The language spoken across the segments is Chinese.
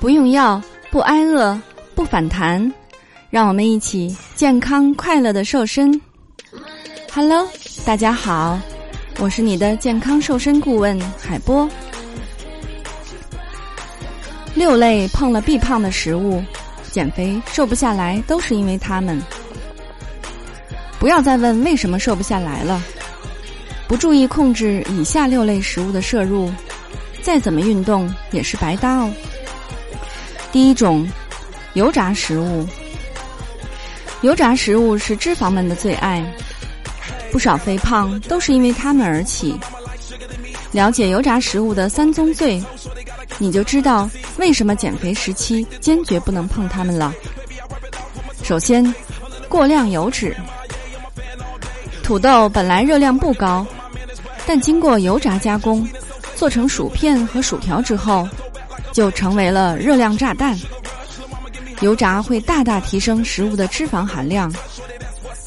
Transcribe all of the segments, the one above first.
不用药，不挨饿，不反弹，让我们一起健康快乐的瘦身。Hello，大家好，我是你的健康瘦身顾问海波。六类碰了必胖的食物，减肥瘦不下来，都是因为它们。不要再问为什么瘦不下来了。不注意控制以下六类食物的摄入，再怎么运动也是白搭哦。第一种，油炸食物。油炸食物是脂肪们的最爱，不少肥胖都是因为它们而起。了解油炸食物的三宗罪，你就知道为什么减肥时期坚决不能碰它们了。首先，过量油脂。土豆本来热量不高，但经过油炸加工，做成薯片和薯条之后，就成为了热量炸弹。油炸会大大提升食物的脂肪含量，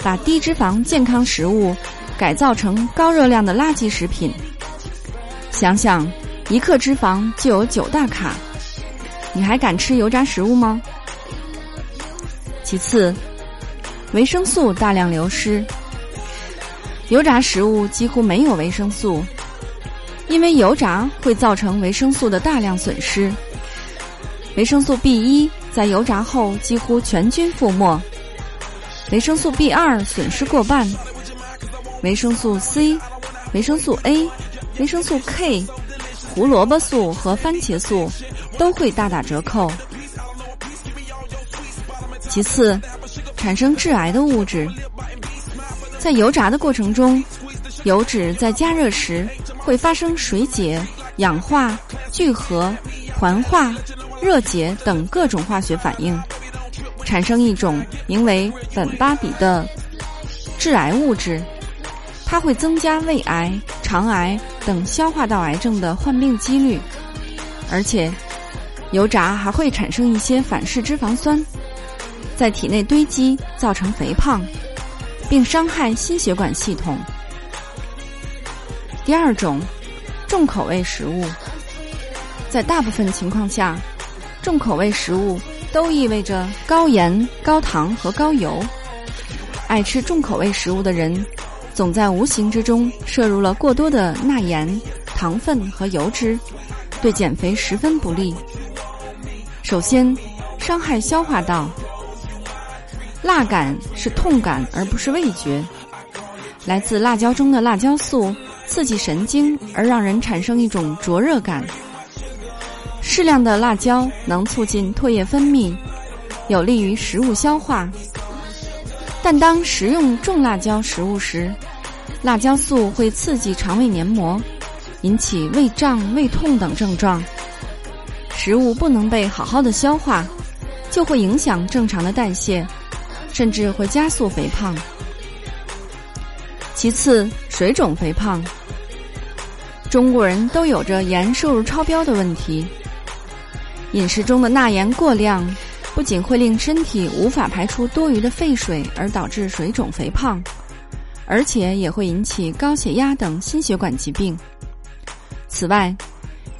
把低脂肪健康食物改造成高热量的垃圾食品。想想，一克脂肪就有九大卡，你还敢吃油炸食物吗？其次，维生素大量流失。油炸食物几乎没有维生素，因为油炸会造成维生素的大量损失。维生素 B 一在油炸后几乎全军覆没，维生素 B 二损失过半，维生素 C、维生素 A、维生素 K、胡萝卜素和番茄素都会大打折扣。其次，产生致癌的物质。在油炸的过程中，油脂在加热时会发生水解、氧化、聚合、环化、热解等各种化学反应，产生一种名为苯巴比的致癌物质。它会增加胃癌、肠癌等消化道癌症的患病几率。而且，油炸还会产生一些反式脂肪酸，在体内堆积，造成肥胖。并伤害心血管系统。第二种，重口味食物，在大部分情况下，重口味食物都意味着高盐、高糖和高油。爱吃重口味食物的人，总在无形之中摄入了过多的钠盐、糖分和油脂，对减肥十分不利。首先，伤害消化道。辣感是痛感，而不是味觉。来自辣椒中的辣椒素刺激神经，而让人产生一种灼热感。适量的辣椒能促进唾液分泌，有利于食物消化。但当食用重辣椒食物时，辣椒素会刺激肠胃黏膜，引起胃胀、胃痛等症状。食物不能被好好的消化，就会影响正常的代谢。甚至会加速肥胖。其次，水肿肥胖。中国人都有着盐摄入超标的问题。饮食中的钠盐过量，不仅会令身体无法排出多余的废水，而导致水肿肥胖，而且也会引起高血压等心血管疾病。此外，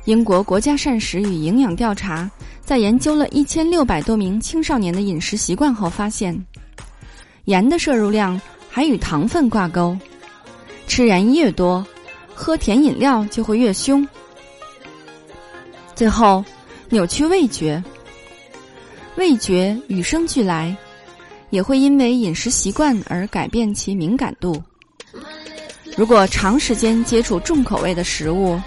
英国国家膳食与营养调查在研究了一千六百多名青少年的饮食习惯后发现。盐的摄入量还与糖分挂钩，吃盐越多，喝甜饮料就会越凶。最后，扭曲味觉，味觉与生俱来，也会因为饮食习惯而改变其敏感度。如果长时间接触重口味的食物，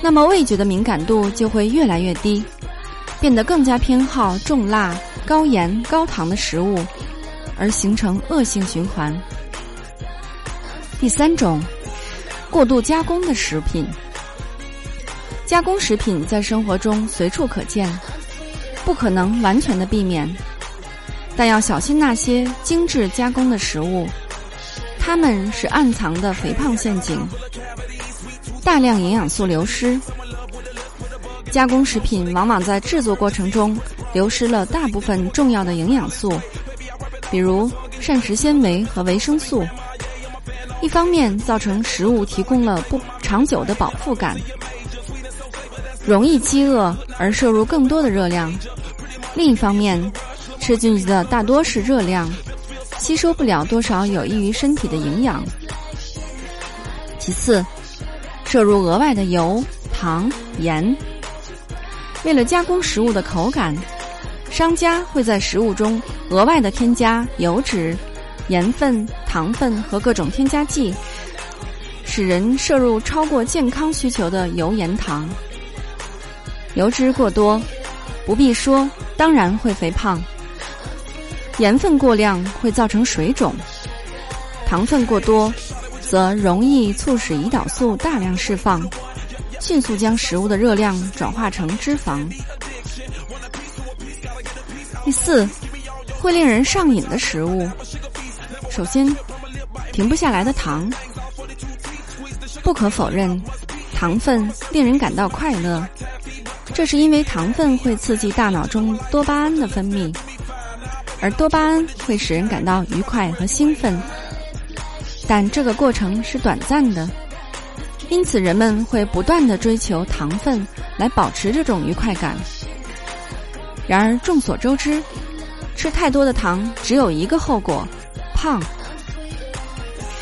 那么味觉的敏感度就会越来越低，变得更加偏好重辣、高盐、高糖的食物。而形成恶性循环。第三种，过度加工的食品。加工食品在生活中随处可见，不可能完全的避免，但要小心那些精致加工的食物，它们是暗藏的肥胖陷阱，大量营养素流失。加工食品往往在制作过程中流失了大部分重要的营养素。比如膳食纤维和维生素，一方面造成食物提供了不长久的饱腹感，容易饥饿而摄入更多的热量；另一方面，吃进去的大多是热量，吸收不了多少有益于身体的营养。其次，摄入额外的油、糖、盐。为了加工食物的口感，商家会在食物中额外的添加油脂、盐分、糖分和各种添加剂，使人摄入超过健康需求的油盐糖。油脂过多，不必说，当然会肥胖；盐分过量会造成水肿；糖分过多，则容易促使胰岛素大量释放。迅速将食物的热量转化成脂肪。第四，会令人上瘾的食物。首先，停不下来的糖。不可否认，糖分令人感到快乐，这是因为糖分会刺激大脑中多巴胺的分泌，而多巴胺会使人感到愉快和兴奋。但这个过程是短暂的。因此，人们会不断的追求糖分来保持这种愉快感。然而，众所周知，吃太多的糖只有一个后果：胖。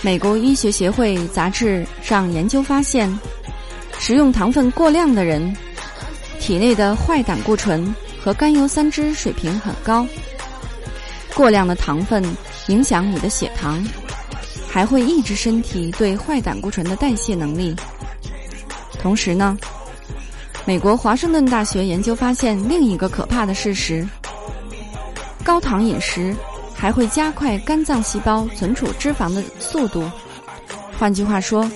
美国医学协会杂志上研究发现，食用糖分过量的人，体内的坏胆固醇和甘油三酯水平很高。过量的糖分影响你的血糖。还会抑制身体对坏胆固醇的代谢能力。同时呢，美国华盛顿大学研究发现另一个可怕的事实：高糖饮食还会加快肝脏细胞存储脂肪的速度。换句话说，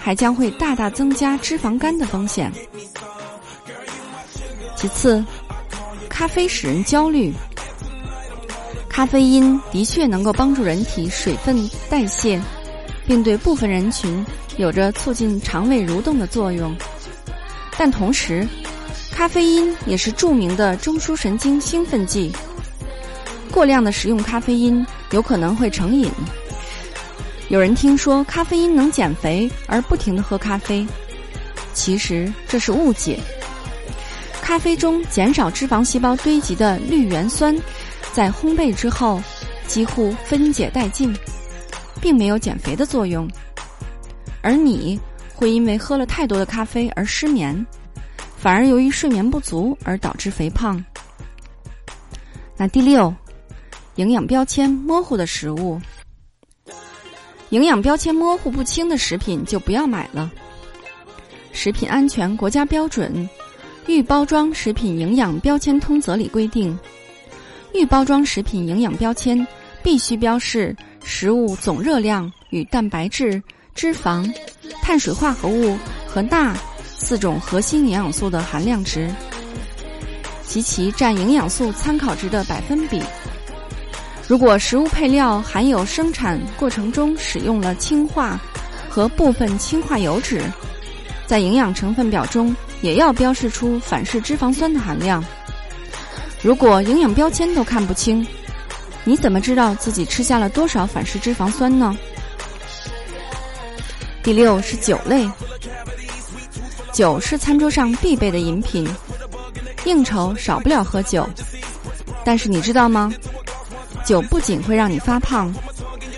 还将会大大增加脂肪肝的风险。其次，咖啡使人焦虑。咖啡因的确能够帮助人体水分代谢，并对部分人群有着促进肠胃蠕动的作用。但同时，咖啡因也是著名的中枢神经兴奋剂。过量的食用咖啡因有可能会成瘾。有人听说咖啡因能减肥而不停的喝咖啡，其实这是误解。咖啡中减少脂肪细胞堆积的绿原酸。在烘焙之后，几乎分解殆尽，并没有减肥的作用。而你会因为喝了太多的咖啡而失眠，反而由于睡眠不足而导致肥胖。那第六，营养标签模糊的食物，营养标签模糊不清的食品就不要买了。食品安全国家标准《预包装食品营养标签通则》里规定。预包装食品营养标签必须标示食物总热量与蛋白质、脂肪、碳水化合物和钠四种核心营养素的含量值及其占营养素参考值的百分比。如果食物配料含有生产过程中使用了氢化和部分氢化油脂，在营养成分表中也要标示出反式脂肪酸的含量。如果营养标签都看不清，你怎么知道自己吃下了多少反式脂肪酸呢？第六是酒类，酒是餐桌上必备的饮品，应酬少不了喝酒。但是你知道吗？酒不仅会让你发胖，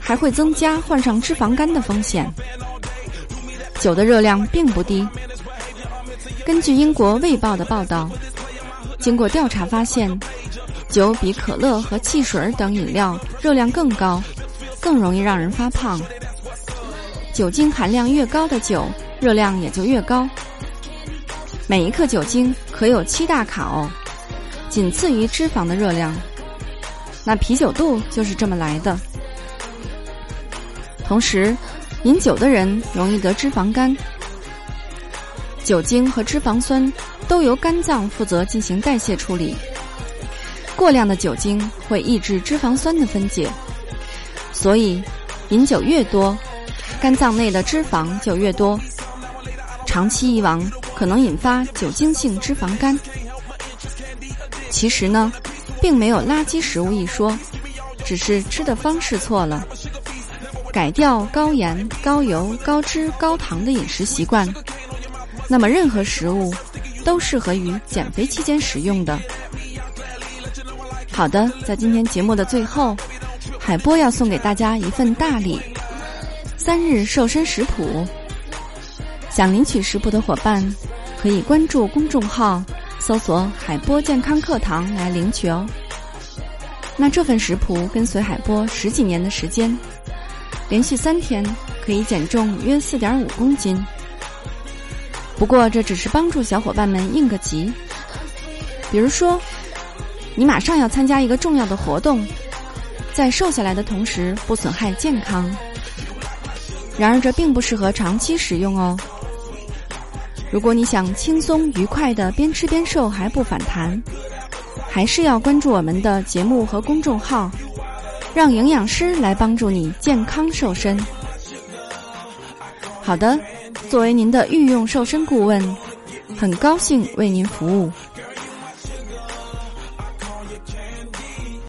还会增加患上脂肪肝的风险。酒的热量并不低，根据英国《卫报》的报道。经过调查发现，酒比可乐和汽水等饮料热量更高，更容易让人发胖。酒精含量越高的酒，热量也就越高。每一克酒精可有七大卡哦，仅次于脂肪的热量。那啤酒肚就是这么来的。同时，饮酒的人容易得脂肪肝。酒精和脂肪酸。都由肝脏负责进行代谢处理。过量的酒精会抑制脂肪酸的分解，所以饮酒越多，肝脏内的脂肪就越多。长期以往，可能引发酒精性脂肪肝。其实呢，并没有垃圾食物一说，只是吃的方式错了。改掉高盐、高油、高脂、高糖的饮食习惯，那么任何食物。都适合于减肥期间使用的。好的，在今天节目的最后，海波要送给大家一份大礼——三日瘦身食谱。想领取食谱的伙伴，可以关注公众号，搜索“海波健康课堂”来领取哦。那这份食谱跟随海波十几年的时间，连续三天可以减重约四点五公斤。不过这只是帮助小伙伴们应个急，比如说。你马上要参加一个重要的活动，在瘦下来的同时不损害健康。然而这并不适合长期使用哦。如果你想轻松愉快的边吃边瘦还不反弹，还是要关注我们的节目和公众号，让营养师来帮助你健康瘦身。好的，作为您的御用瘦身顾问，很高兴为您服务。